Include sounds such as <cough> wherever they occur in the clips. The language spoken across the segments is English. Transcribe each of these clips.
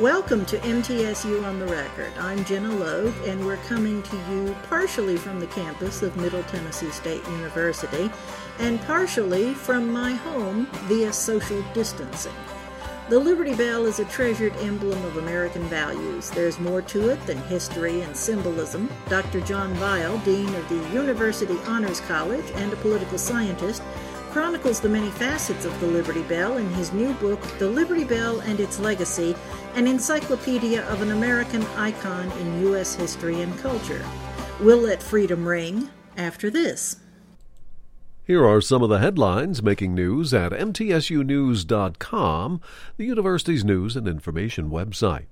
Welcome to MTSU on the Record. I'm Gina Logue, and we're coming to you partially from the campus of Middle Tennessee State University and partially from my home via social distancing. The Liberty Bell is a treasured emblem of American values. There's more to it than history and symbolism. Dr. John Vile, Dean of the University Honors College and a political scientist, chronicles the many facets of the Liberty Bell in his new book, The Liberty Bell and Its Legacy An Encyclopedia of an American Icon in U.S. History and Culture. We'll let freedom ring after this. Here are some of the headlines making news at MTSUnews.com, the university's news and information website.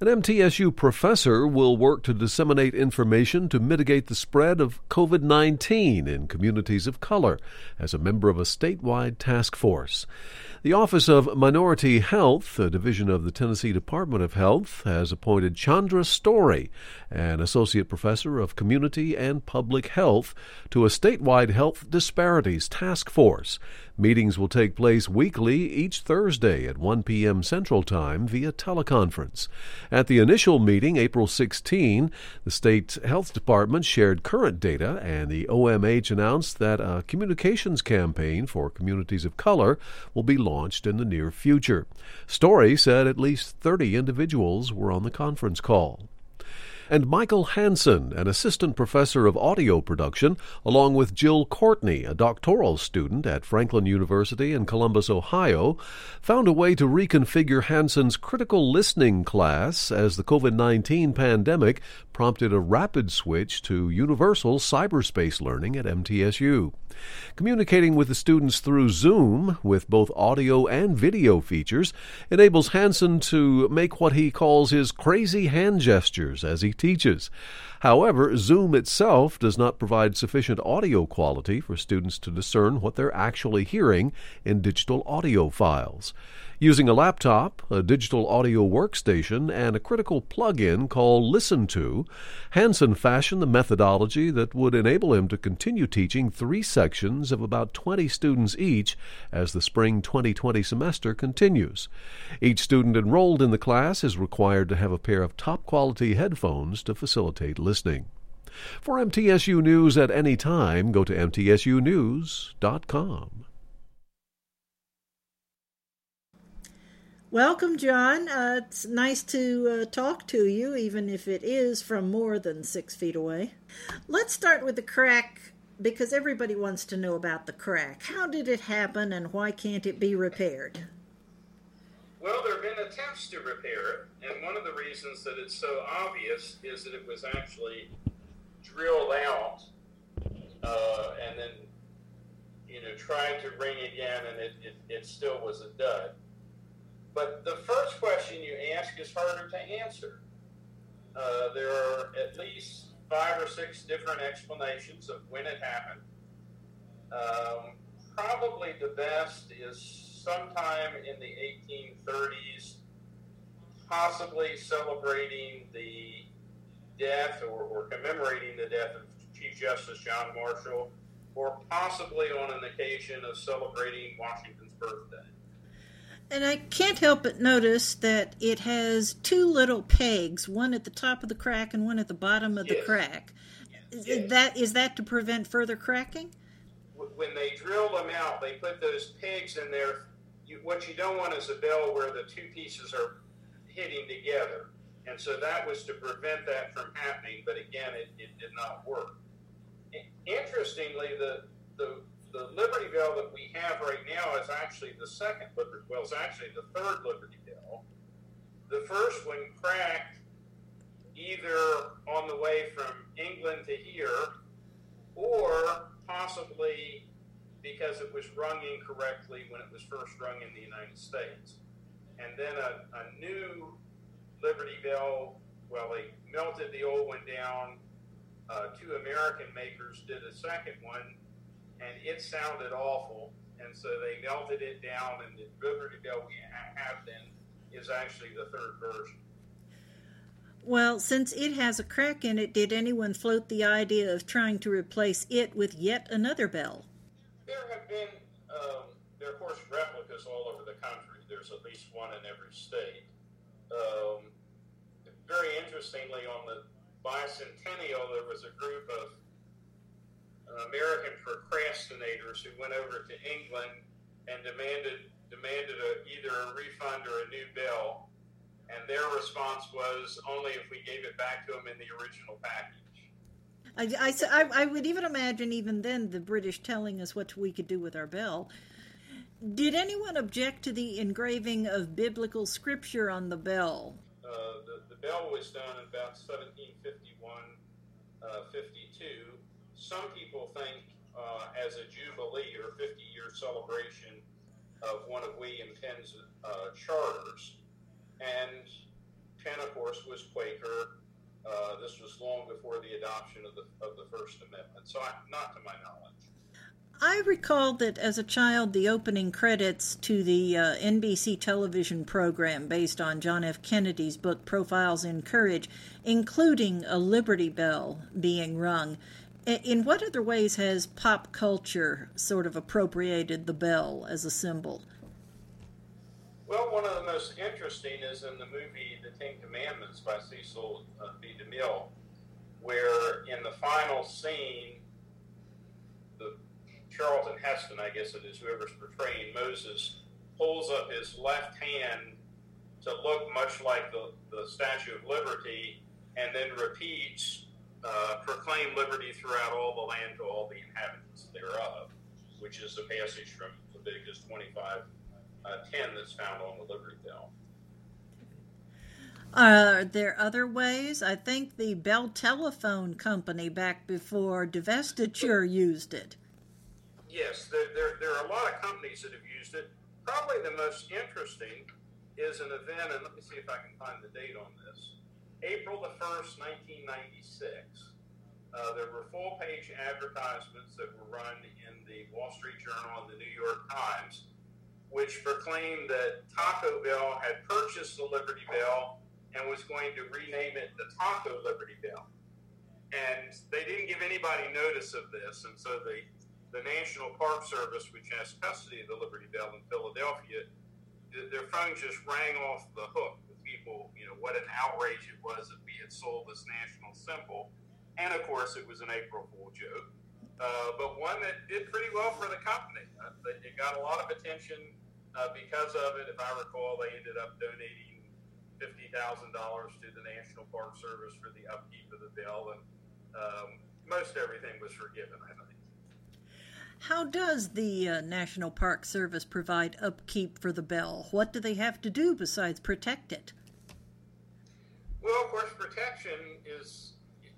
An MTSU professor will work to disseminate information to mitigate the spread of COVID 19 in communities of color as a member of a statewide task force. The Office of Minority Health, a division of the Tennessee Department of Health, has appointed Chandra Story, an associate professor of community and public health, to a statewide health disparities task force. Meetings will take place weekly each Thursday at 1 p.m. Central Time via teleconference. At the initial meeting, April 16, the state health department shared current data, and the OMH announced that a communications campaign for communities of color will be launched in the near future. Story said at least 30 individuals were on the conference call and Michael Hansen, an assistant professor of audio production, along with Jill Courtney, a doctoral student at Franklin University in Columbus, Ohio, found a way to reconfigure Hansen's critical listening class as the COVID 19 pandemic prompted a rapid switch to universal cyberspace learning at MTSU. Communicating with the students through Zoom, with both audio and video features, enables Hansen to make what he calls his crazy hand gestures as he teaches. However, Zoom itself does not provide sufficient audio quality for students to discern what they're actually hearing in digital audio files. Using a laptop, a digital audio workstation, and a critical plug-in called ListenTo, Hansen fashioned the methodology that would enable him to continue teaching three sections of about 20 students each as the spring 2020 semester continues. Each student enrolled in the class is required to have a pair of top-quality headphones to facilitate listening. For MTSU News at any time, go to mtsunews.com. Welcome, John. Uh, it's nice to uh, talk to you, even if it is from more than six feet away. Let's start with the crack because everybody wants to know about the crack. How did it happen and why can't it be repaired? Well, there have been attempts to repair it, and one of the reasons that it's so obvious is that it was actually drilled out uh, and then, you know, tried to ring again, and it, it, it still was a dud. But the first question you ask is harder to answer. Uh, there are at least five or six different explanations of when it happened. Um, probably the best is sometime in the 1830s, possibly celebrating the death or, or commemorating the death of Chief Justice John Marshall, or possibly on an occasion of celebrating Washington's birthday. And I can't help but notice that it has two little pegs, one at the top of the crack and one at the bottom of the crack. Yes. Is that is that to prevent further cracking? When they drill them out, they put those pegs in there. You, what you don't want is a bell where the two pieces are hitting together. And so that was to prevent that from happening, but again, it, it did not work. Interestingly, the, the, the Liberty Bell that we have right now is actually the second Liberty Well, it's actually the third Liberty Bell. The first one cracked either on the way from England to here or possibly because it was rung incorrectly when it was first rung in the United States. And then a, a new Liberty Bell, well, they melted the old one down. Uh, two American makers did a second one, and it sounded awful. And so they melted it down, and the Liberty Bell we have then is actually the third version. Well, since it has a crack in it, did anyone float the idea of trying to replace it with yet another bell? There have been, um, there are of course replicas all over the country. There's at least one in every state. Um, very interestingly, on the bicentennial, there was a group of American procrastinators who went over to England and demanded demanded a, either a refund or a new bill, and their response was only if we gave it back to them in the original package. I, I, I would even imagine even then the British telling us what we could do with our bell. Did anyone object to the engraving of biblical scripture on the bell? Uh, the, the bell was done in about 1751, uh, 52. Some people think uh, as a jubilee or 50 year celebration of one of William Penn's uh, charters. And Penn, of course, was Quaker. Uh, this was long before the adoption of the, of the First Amendment, so I, not to my knowledge. I recall that as a child, the opening credits to the uh, NBC television program based on John F. Kennedy's book Profiles in Courage, including a Liberty Bell being rung. In what other ways has pop culture sort of appropriated the bell as a symbol? Well, one of the most interesting is in the movie The Ten Commandments by Cecil uh, B. DeMille, where in the final scene, the Charlton Heston, I guess it is, whoever's portraying Moses, pulls up his left hand to look much like the, the Statue of Liberty and then repeats uh, proclaim liberty throughout all the land to all the inhabitants thereof, which is a passage from Leviticus 25 uh, 10 that's found on the Liberty Bell. Are there other ways? I think the Bell Telephone Company back before divestiture used it. Yes, there, there, there are a lot of companies that have used it. Probably the most interesting is an event, and let me see if I can find the date on this. April the 1st, 1996, uh, there were full page advertisements that were run in the Wall Street Journal and the New York Times, which proclaimed that Taco Bell had purchased the Liberty Bell and was going to rename it the Taco Liberty Bell. And they didn't give anybody notice of this, and so the the National Park Service, which has custody of the Liberty Bell in Philadelphia, their phone just rang off the hook people, you know, what an outrage it was that we had sold this national symbol. And of course, it was an April Fool joke, uh, but one that did pretty well for the company. Uh, it got a lot of attention uh, because of it. If I recall, they ended up donating fifty thousand dollars to the National Park Service for the upkeep of the bell, and um, most everything was forgiven. I think. How does the uh, National Park Service provide upkeep for the bell? What do they have to do besides protect it? Well, of course, protection is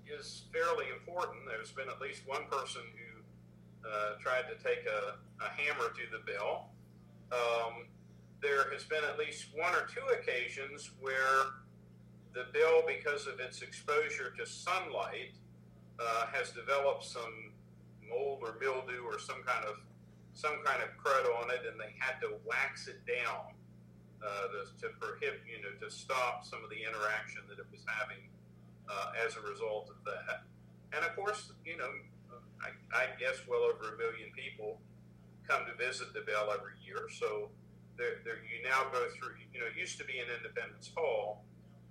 is fairly important. There's been at least one person who uh, tried to take a, a, hammer to the bell. Um, there has been at least one or two occasions where the bill, because of its exposure to sunlight, uh, has developed some mold or mildew or some kind of some kind of crud on it, and they had to wax it down uh, to, prohibit, you know, to stop some of the interaction that it was having uh, as a result of that. And of course, you know, I, I, guess well over a million people come to visit the Bell every year. So there, there, you now go through, you know, it used to be an Independence Hall.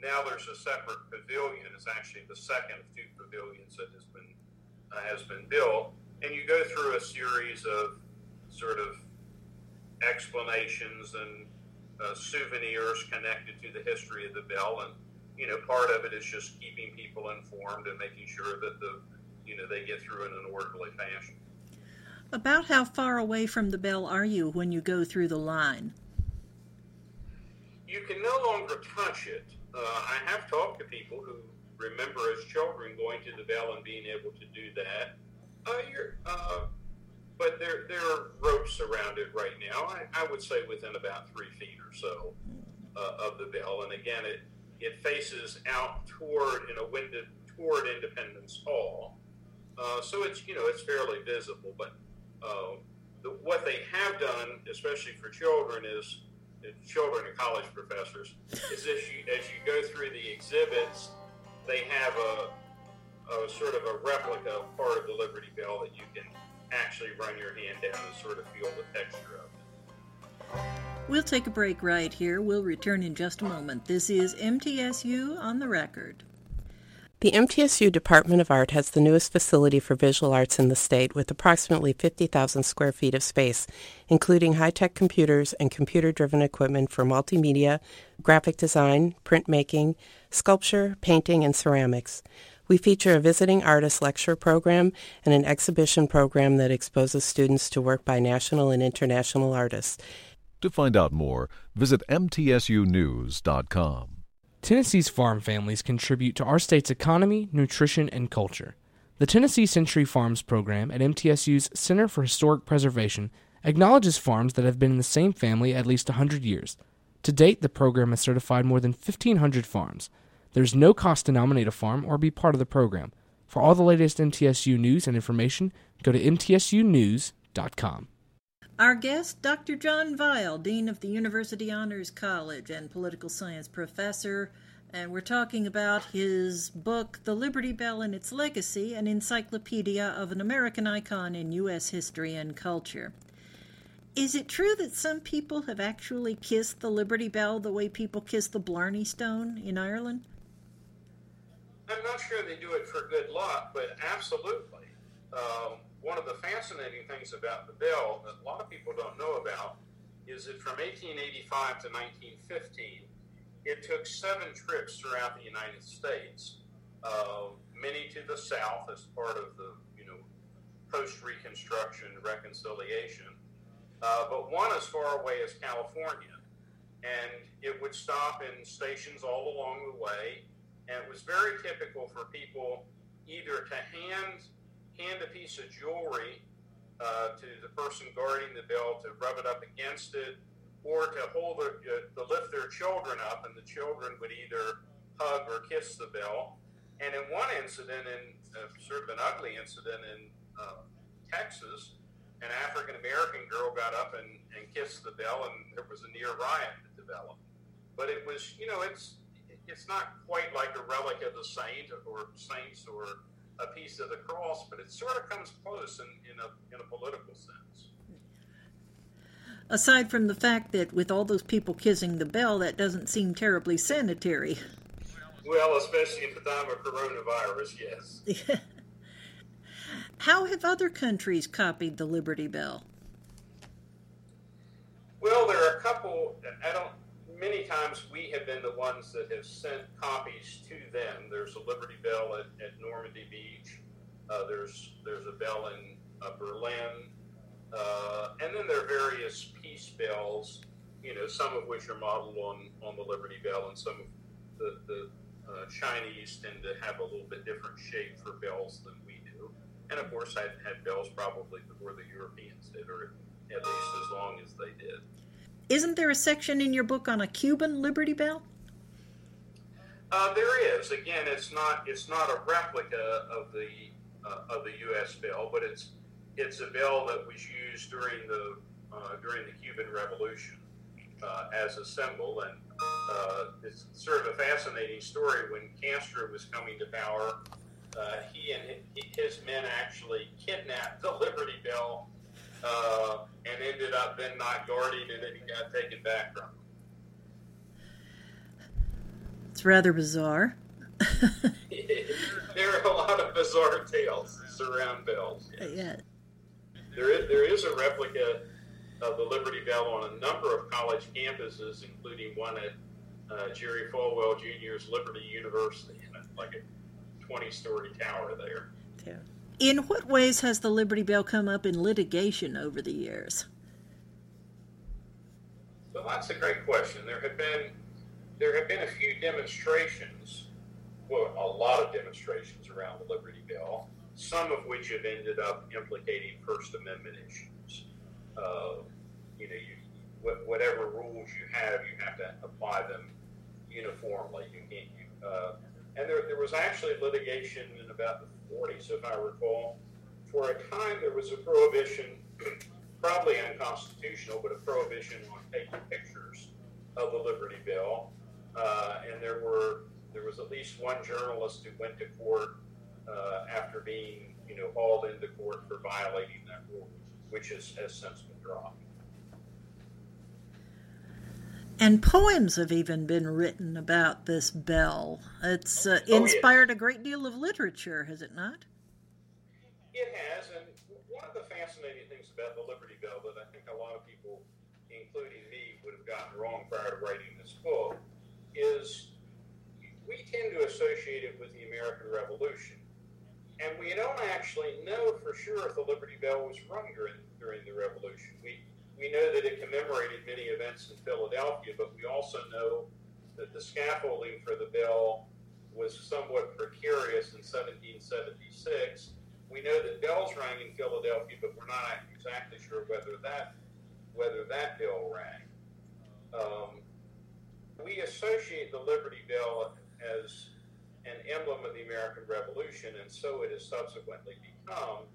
Now there's a separate pavilion. It's actually the second of two pavilions that has been uh, has been built, and you go through a series of sort of explanations and uh, souvenirs connected to the history of the bell, and you know, part of it is just keeping people informed and making sure that the you know they get through in an orderly fashion. About how far away from the bell are you when you go through the line? You can no longer touch it. Uh, I have talked to people who remember as children going to the bell and being able to do that. Uh, you're, uh, but there there are ropes around it right now. I, I would say within about three feet or so uh, of the bell, and again, it it faces out toward in a window toward Independence Hall, uh, so it's you know it's fairly visible. But uh, the, what they have done, especially for children, is children and college professors, is as you as you go through the exhibits, they have a, a sort of a replica of part of the Liberty Bell that you can actually run your hand down and sort of feel the texture of it. We'll take a break right here. We'll return in just a moment. This is MTSU on the record. The MTSU Department of Art has the newest facility for visual arts in the state with approximately 50,000 square feet of space, including high-tech computers and computer-driven equipment for multimedia, graphic design, printmaking, sculpture, painting, and ceramics. We feature a visiting artist lecture program and an exhibition program that exposes students to work by national and international artists. To find out more, visit mtsunews.com. Tennessee's farm families contribute to our state's economy, nutrition, and culture. The Tennessee Century Farms program at MTSU's Center for Historic Preservation acknowledges farms that have been in the same family at least 100 years. To date, the program has certified more than 1,500 farms. There's no cost to nominate a farm or be part of the program. For all the latest MTSU news and information, go to mtsunews.com. Our guest, Dr. John Vile, Dean of the University Honors College and political science professor, and we're talking about his book, The Liberty Bell and Its Legacy An Encyclopedia of an American Icon in U.S. History and Culture. Is it true that some people have actually kissed the Liberty Bell the way people kiss the Blarney Stone in Ireland? I'm not sure they do it for good luck, but absolutely. Um, one of the fascinating things about the bell that a lot of people don't know about is that from 1885 to 1915, it took seven trips throughout the United States, uh, many to the south as part of the you know post Reconstruction reconciliation, uh, but one as far away as California, and it would stop in stations all along the way, and it was very typical for people either to hand hand a piece of jewelry uh, to the person guarding the bell to rub it up against it, or to hold the, uh, to lift their children up, and the children would either hug or kiss the bell. And in one incident, in uh, sort of an ugly incident in uh, Texas, an African American girl got up and, and kissed the bell, and there was a near riot that developed. But it was, you know, it's it's not quite like a relic of the saint or saints or a piece of the cross, but it sort of comes close in, in, a, in a political sense. Aside from the fact that with all those people kissing the bell, that doesn't seem terribly sanitary. Well, especially in the time of coronavirus, yes. <laughs> How have other countries copied the Liberty Bell? Well, there are a couple. I don't many times we have been the ones that have sent copies to them. There's a Liberty Bell at, at Normandy Beach. Uh, there's there's a bell in uh, Berlin, uh, and then there are various peace bells. You know, some of which are modeled on on the Liberty Bell, and some of the the uh, Chinese tend to have a little bit different shape for bells than we do. And of course, had had bells probably before the Europeans did, or at least as long as they did. Isn't there a section in your book on a Cuban Liberty Bell? Uh, there is. Again, it's not it's not a replica of the uh, of the U.S. bell, but it's it's a bell that was used during the uh, during the Cuban Revolution uh, as a symbol, and uh, it's sort of a fascinating story. When Castro was coming to power, uh, he and his men actually kidnapped the Liberty Bell uh, and ended up then not guarding and then he got taken back from him. It's rather bizarre. <laughs> there are a lot of bizarre tales surround bells. Yes. Yeah. There is, there is a replica of the Liberty Bell on a number of college campuses, including one at uh, Jerry Falwell Jr.'s Liberty University, like a 20 story tower there. Yeah. In what ways has the Liberty Bell come up in litigation over the years? Well, that's a great question. There have been there have been a few demonstrations, well, a lot of demonstrations around the Liberty Bell, some of which have ended up implicating First Amendment issues. Uh, you know, you, whatever rules you have, you have to apply them uniformly. You can't. You, uh, and there, there was actually litigation in about the 40s, if I recall. For a time, there was a prohibition, probably unconstitutional, but a prohibition on taking pictures of the Liberty Bell. Uh, and there were there was at least one journalist who went to court uh, after being you know hauled into court for violating that rule, which has, has since been dropped. And poems have even been written about this bell. It's uh, inspired oh, yeah. a great deal of literature, has it not? It has, and one of the fascinating things about the Liberty Bell that I think a lot of people, including me, would have gotten wrong prior to writing this book is we tend to associate it with the American Revolution. And we don't actually know for sure if the Liberty Bell was rung during, during the Revolution. We we know that it commemorated many events in Philadelphia, but we also know that the scaffolding for the bell was somewhat precarious in 1776. We know that bells rang in Philadelphia, but we're not exactly sure whether that whether that bell rang. Um, we associate the Liberty Bell as an emblem of the American Revolution, and so it has subsequently become.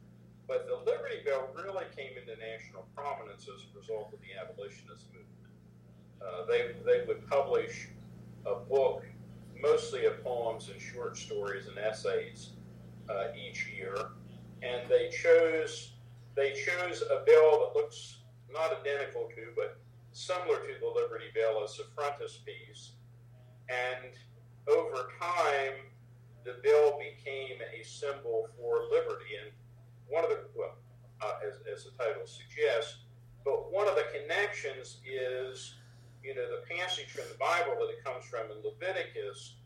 But the Liberty Bell really came into national prominence as a result of the abolitionist movement. Uh, they, they would publish a book, mostly of poems and short stories and essays, uh, each year, and they chose they chose a bell that looks not identical to, but similar to the Liberty Bell as a frontispiece. And over time, the bell became a symbol for liberty. And one of the, well, uh, as, as the title suggests, but one of the connections is, you know, the passage from the Bible that it comes from in Leviticus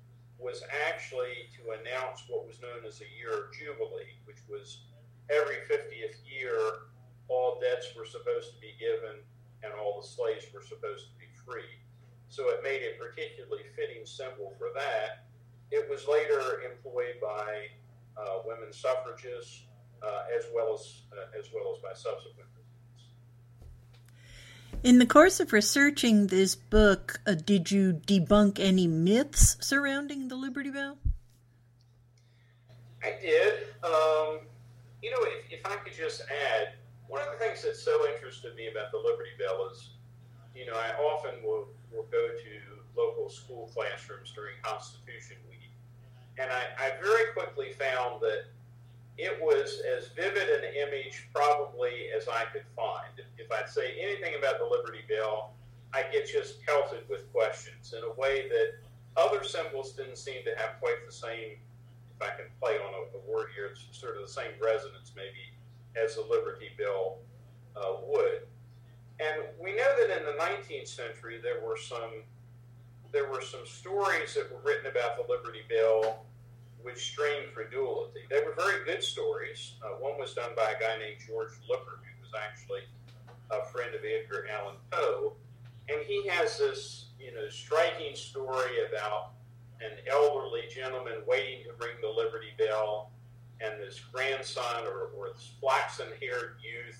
was actually to announce what was known as a year of Jubilee, which was every 50th year, all debts were supposed to be given and all the slaves were supposed to be free. So it made a particularly fitting symbol for that. It was later employed by uh, women suffragists uh, as well as uh, as well as by subsequent. In the course of researching this book, uh, did you debunk any myths surrounding the Liberty Bell? I did. Um, you know, if, if I could just add, one of the things that so interested me about the Liberty Bell is, you know, I often will, will go to local school classrooms during Constitution Week, and I, I very quickly found that it was as vivid an image probably as I could find. If, I'd say anything about the Liberty Bell, I get just pelted with questions in a way that other symbols didn't seem to have quite the same, if I can play on a, a word here, it's sort of the same resonance maybe as the Liberty Bell uh, would. And we know that in the 19th century there were some there were some stories that were written about the Liberty Bell which strained credulity. They were very good stories. Uh, one was done by a guy named George Looker, who was actually a friend of Edgar Allan Poe, and he has this you know striking story about an elderly gentleman waiting to ring the Liberty Bell and this grandson or, or this flaxen haired youth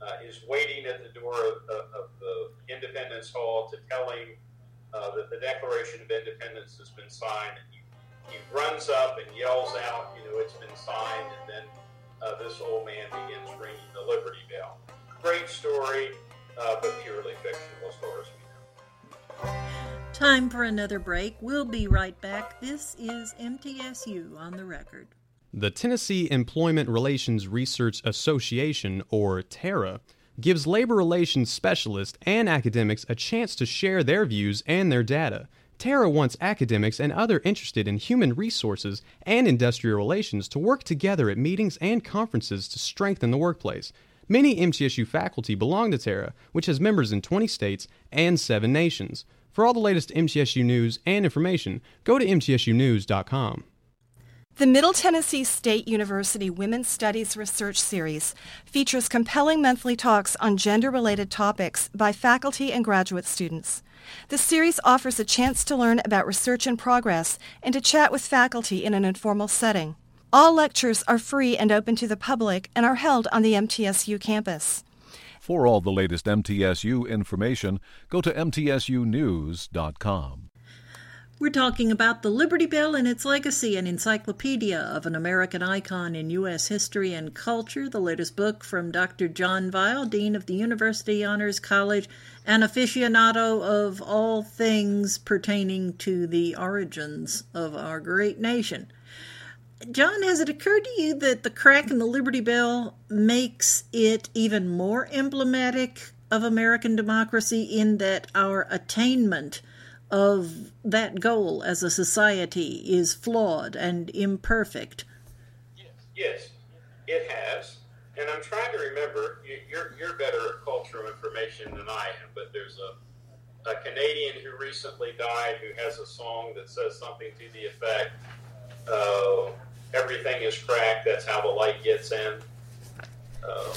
uh, is waiting at the door of, of, of, the Independence Hall to tell him uh, that the Declaration of Independence has been signed. And he, he runs up and yells out, you know, it's been signed, and then uh, this old man begins ringing the Liberty Bell. Great story, uh, but purely fictional as far as we know. Time for another break. We'll be right back. This is MTSU on the record. The Tennessee Employment Relations Research Association, or TERRA, gives labor relations specialists and academics a chance to share their views and their data. TERRA wants academics and other interested in human resources and industrial relations to work together at meetings and conferences to strengthen the workplace. Many MTSU faculty belong to TERRA, which has members in 20 states and 7 nations. For all the latest MTSU news and information, go to mtsunews.com. The Middle Tennessee State University Women's Studies Research Series features compelling monthly talks on gender-related topics by faculty and graduate students. The series offers a chance to learn about research in progress and to chat with faculty in an informal setting. All lectures are free and open to the public and are held on the MTSU campus. For all the latest MTSU information, go to mtsunews.com. We're talking about the Liberty Bell and its legacy, an encyclopedia of an American icon in U.S. history and culture. The latest book from Dr. John Vile, Dean of the University Honors College, an aficionado of all things pertaining to the origins of our great nation. John, has it occurred to you that the crack in the Liberty Bell makes it even more emblematic of American democracy in that our attainment of that goal as a society is flawed and imperfect. Yes, yes it has. And I'm trying to remember, you're, you're better at cultural information than I am, but there's a, a Canadian who recently died who has a song that says something to the effect, uh, everything is cracked, that's how the light gets in. Uh,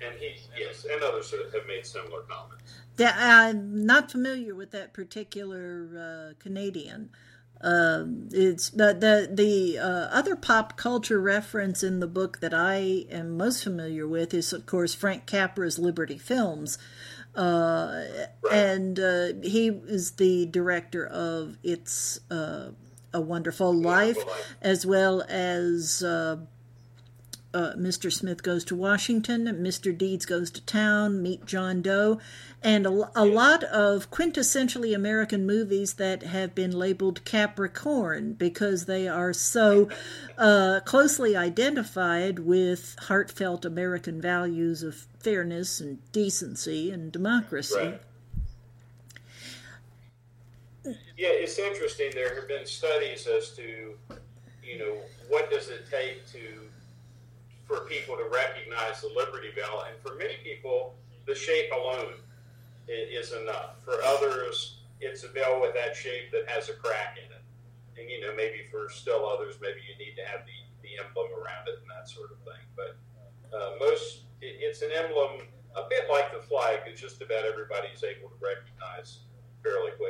and he, yes, and others have made similar comments. I'm not familiar with that particular uh, Canadian. Uh, it's but the the uh, other pop culture reference in the book that I am most familiar with is of course Frank Capra's Liberty Films, uh, right. and uh, he is the director of It's uh, a Wonderful Life, Life, as well as uh, Mr. Smith Goes to Washington, Mr. Deeds Goes to Town, Meet John Doe, and a, a, lot of quintessentially American movies that have been labeled Capracorn because they are so uh, closely identified with heartfelt American values of fairness and decency and democracy. Right. Yeah, it's interesting. There have been studies as to, you know, what does it take to for people to recognize the Liberty Bell, and for many people, the shape alone is enough. For others, it's a bell with that shape that has a crack in it, and you know maybe for still others, maybe you need to have the, the emblem around it and that sort of thing. But uh, most, it, it's an emblem a bit like the flag. It's just about everybody's able to recognize fairly quickly.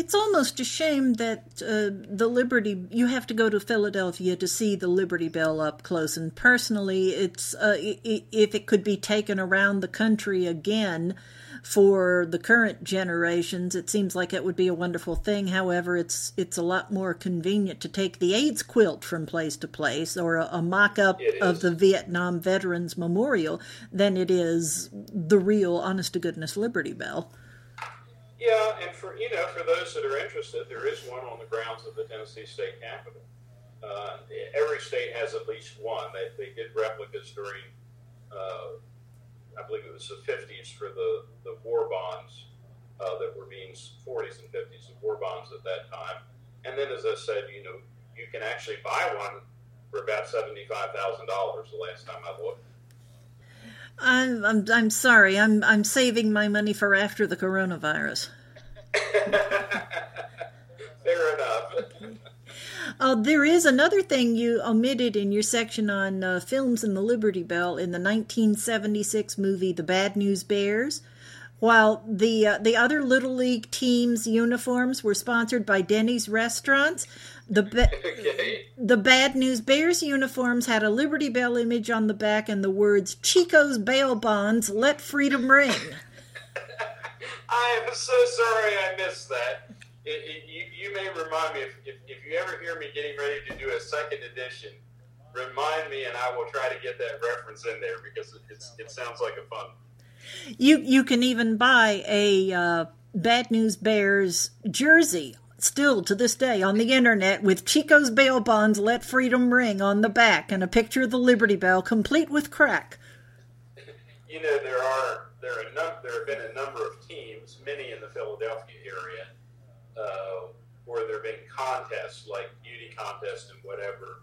It's almost a shame that uh, the Liberty. You have to go to Philadelphia to see the Liberty Bell up close and personally. It's uh, if it could be taken around the country again for the current generations, it seems like it would be a wonderful thing. However, it's it's a lot more convenient to take the AIDS quilt from place to place or a, a mock-up of the Vietnam Veterans Memorial than it is the real, honest to goodness Liberty Bell. Yeah, and for you know, for those that are interested, there is one on the grounds of the Tennessee State Capitol. Uh, every state has at least one. They, they did replicas during, uh, I believe it was the 50s for the, the war bonds uh, that were being 40s and 50s and war bonds at that time. And then, as I said, you know, you can actually buy one for about $75,000 the last time I looked. I'm, I'm I'm sorry. I'm I'm saving my money for after the coronavirus. <laughs> Fair enough. <laughs> Uh, there is another thing you omitted in your section on uh, films in the Liberty Bell in the 1976 movie The Bad News Bears. While the uh, the other Little League teams' uniforms were sponsored by Denny's restaurants, the ba- <laughs> okay. the Bad News Bears uniforms had a Liberty Bell image on the back and the words "Chico's bail bonds, let freedom ring." <laughs> I am so sorry I missed that. It, it, you, you, may remind me if, if, if you ever hear me getting ready to do a second edition, remind me and I will try to get that reference in there because it, it sounds like a fun you you can even buy a uh, Bad News Bears jersey still to this day on the internet with Chico's bail bonds let freedom ring on the back and a picture of the Liberty Bell complete with crack. You know there are there are num- there have been a number of teams, many in the Philadelphia area, uh, where there have been contests like beauty contests and whatever,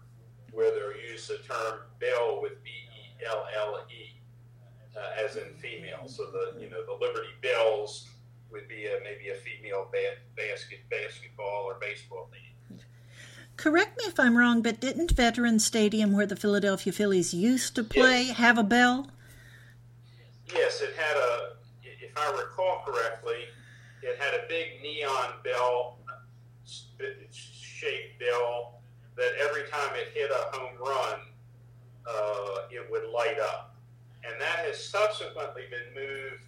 where they'll use the term bell with B E L L E uh, as in female. So the you know the Liberty Bells would be a, maybe a female ba- basket basketball or baseball team. Correct me if I'm wrong, but didn't Veterans Stadium, where the Philadelphia Phillies used to play, yes. have a bell? Yes, it had a. If I recall correctly, it had a big neon bell, shaped bell that every time it hit a home run, uh, it would light up and that has subsequently been moved,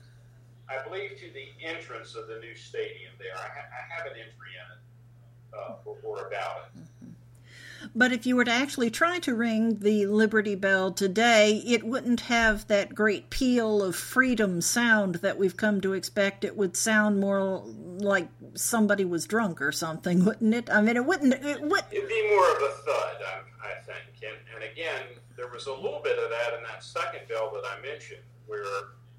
I believe, to the entrance of the new stadium there. I, ha- I have an entry in it uh, or about it. But if you were to actually try to ring the Liberty Bell today, it wouldn't have that great peal of freedom sound that we've come to expect. It would sound more like somebody was drunk or something, wouldn't it? I mean, it wouldn't. It would. It'd be more of a thud, I, I think. And, and again, there was a little bit of that in that second bell that I mentioned, where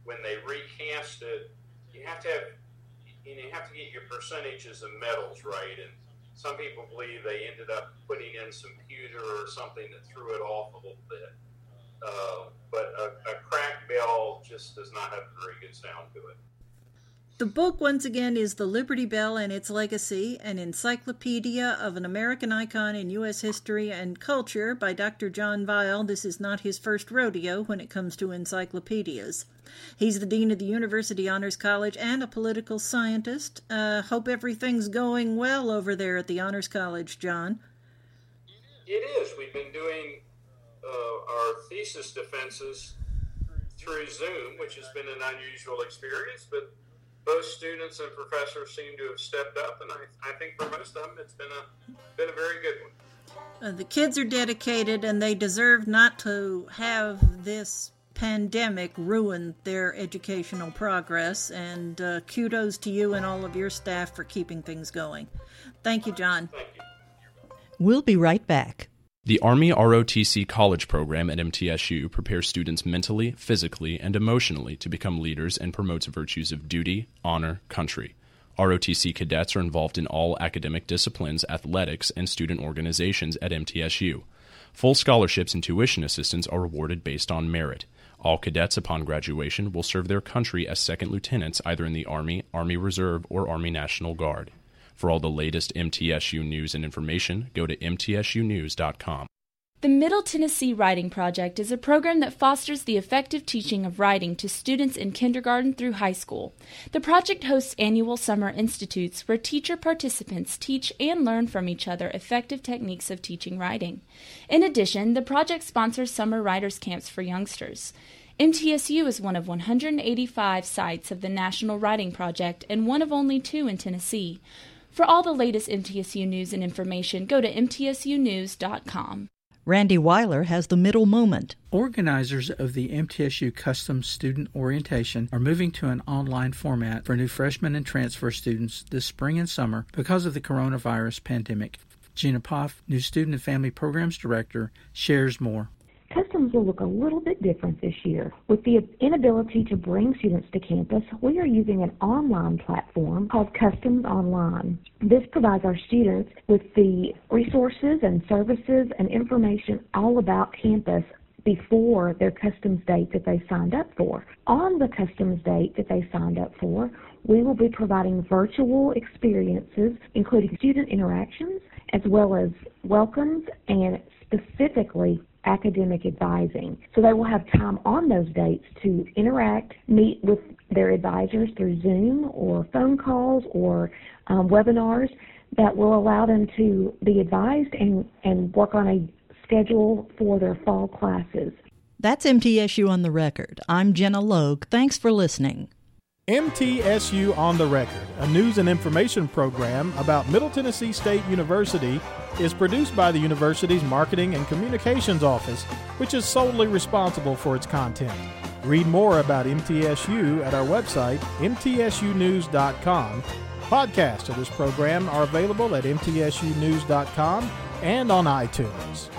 when they recast it, you have to have know, you have to get your percentages of metals right. And some people believe they ended up putting in some pewter or something that threw it off a little bit. Uh, but a, a cracked bell just does not have a very good sound to it. The book, once again, is The Liberty Bell and Its Legacy, an encyclopedia of an American icon in U.S. history and culture by Dr. John Vile. This is not his first rodeo when it comes to encyclopedias. He's the Dean of the University Honors College and a political scientist. Uh, hope everything's going well over there at the Honors College, John. It is. We've been doing uh, our thesis defenses through Zoom, which has been an unusual experience, but both students and professors seem to have stepped up, and I, I think for most of them, it's been a been a very good one. Uh, the kids are dedicated, and they deserve not to have this pandemic ruin their educational progress. And uh, kudos to you and all of your staff for keeping things going. Thank you, John. Thank you. We'll be right back. The Army ROTC College program at MTSU prepares students mentally, physically, and emotionally to become leaders and promotes virtues of duty, honor, country. ROTC cadets are involved in all academic disciplines, athletics, and student organizations at MTSU. Full scholarships and tuition assistance are awarded based on merit. All cadets upon graduation will serve their country as second lieutenants either in the Army, Army Reserve, or Army National Guard. For all the latest MTSU news and information, go to mtsunews.com. The Middle Tennessee Writing Project is a program that fosters the effective teaching of writing to students in kindergarten through high school. The project hosts annual summer institutes where teacher participants teach and learn from each other effective techniques of teaching writing. In addition, the project sponsors summer writers' camps for youngsters. MTSU is one of 185 sites of the National Writing Project and one of only two in Tennessee. For all the latest MTSU news and information, go to mtsunews.com. Randy Weiler has the middle moment. Organizers of the MTSU Custom Student Orientation are moving to an online format for new freshmen and transfer students this spring and summer because of the coronavirus pandemic. Gina Poff, new Student and Family Programs Director, shares more. Will look a little bit different this year. With the inability to bring students to campus, we are using an online platform called Customs Online. This provides our students with the resources and services and information all about campus before their customs date that they signed up for. On the customs date that they signed up for, we will be providing virtual experiences, including student interactions, as well as welcomes and specifically academic advising. So they will have time on those dates to interact, meet with their advisors through Zoom or phone calls or um, webinars that will allow them to be advised and, and work on a schedule for their fall classes. That's MTSU on the record. I'm Gina Logue. Thanks for listening. MTSU on the Record, a news and information program about Middle Tennessee State University, is produced by the university's Marketing and Communications Office, which is solely responsible for its content. Read more about MTSU at our website, mtsunews.com. Podcasts of this program are available at mtsunews.com and on iTunes.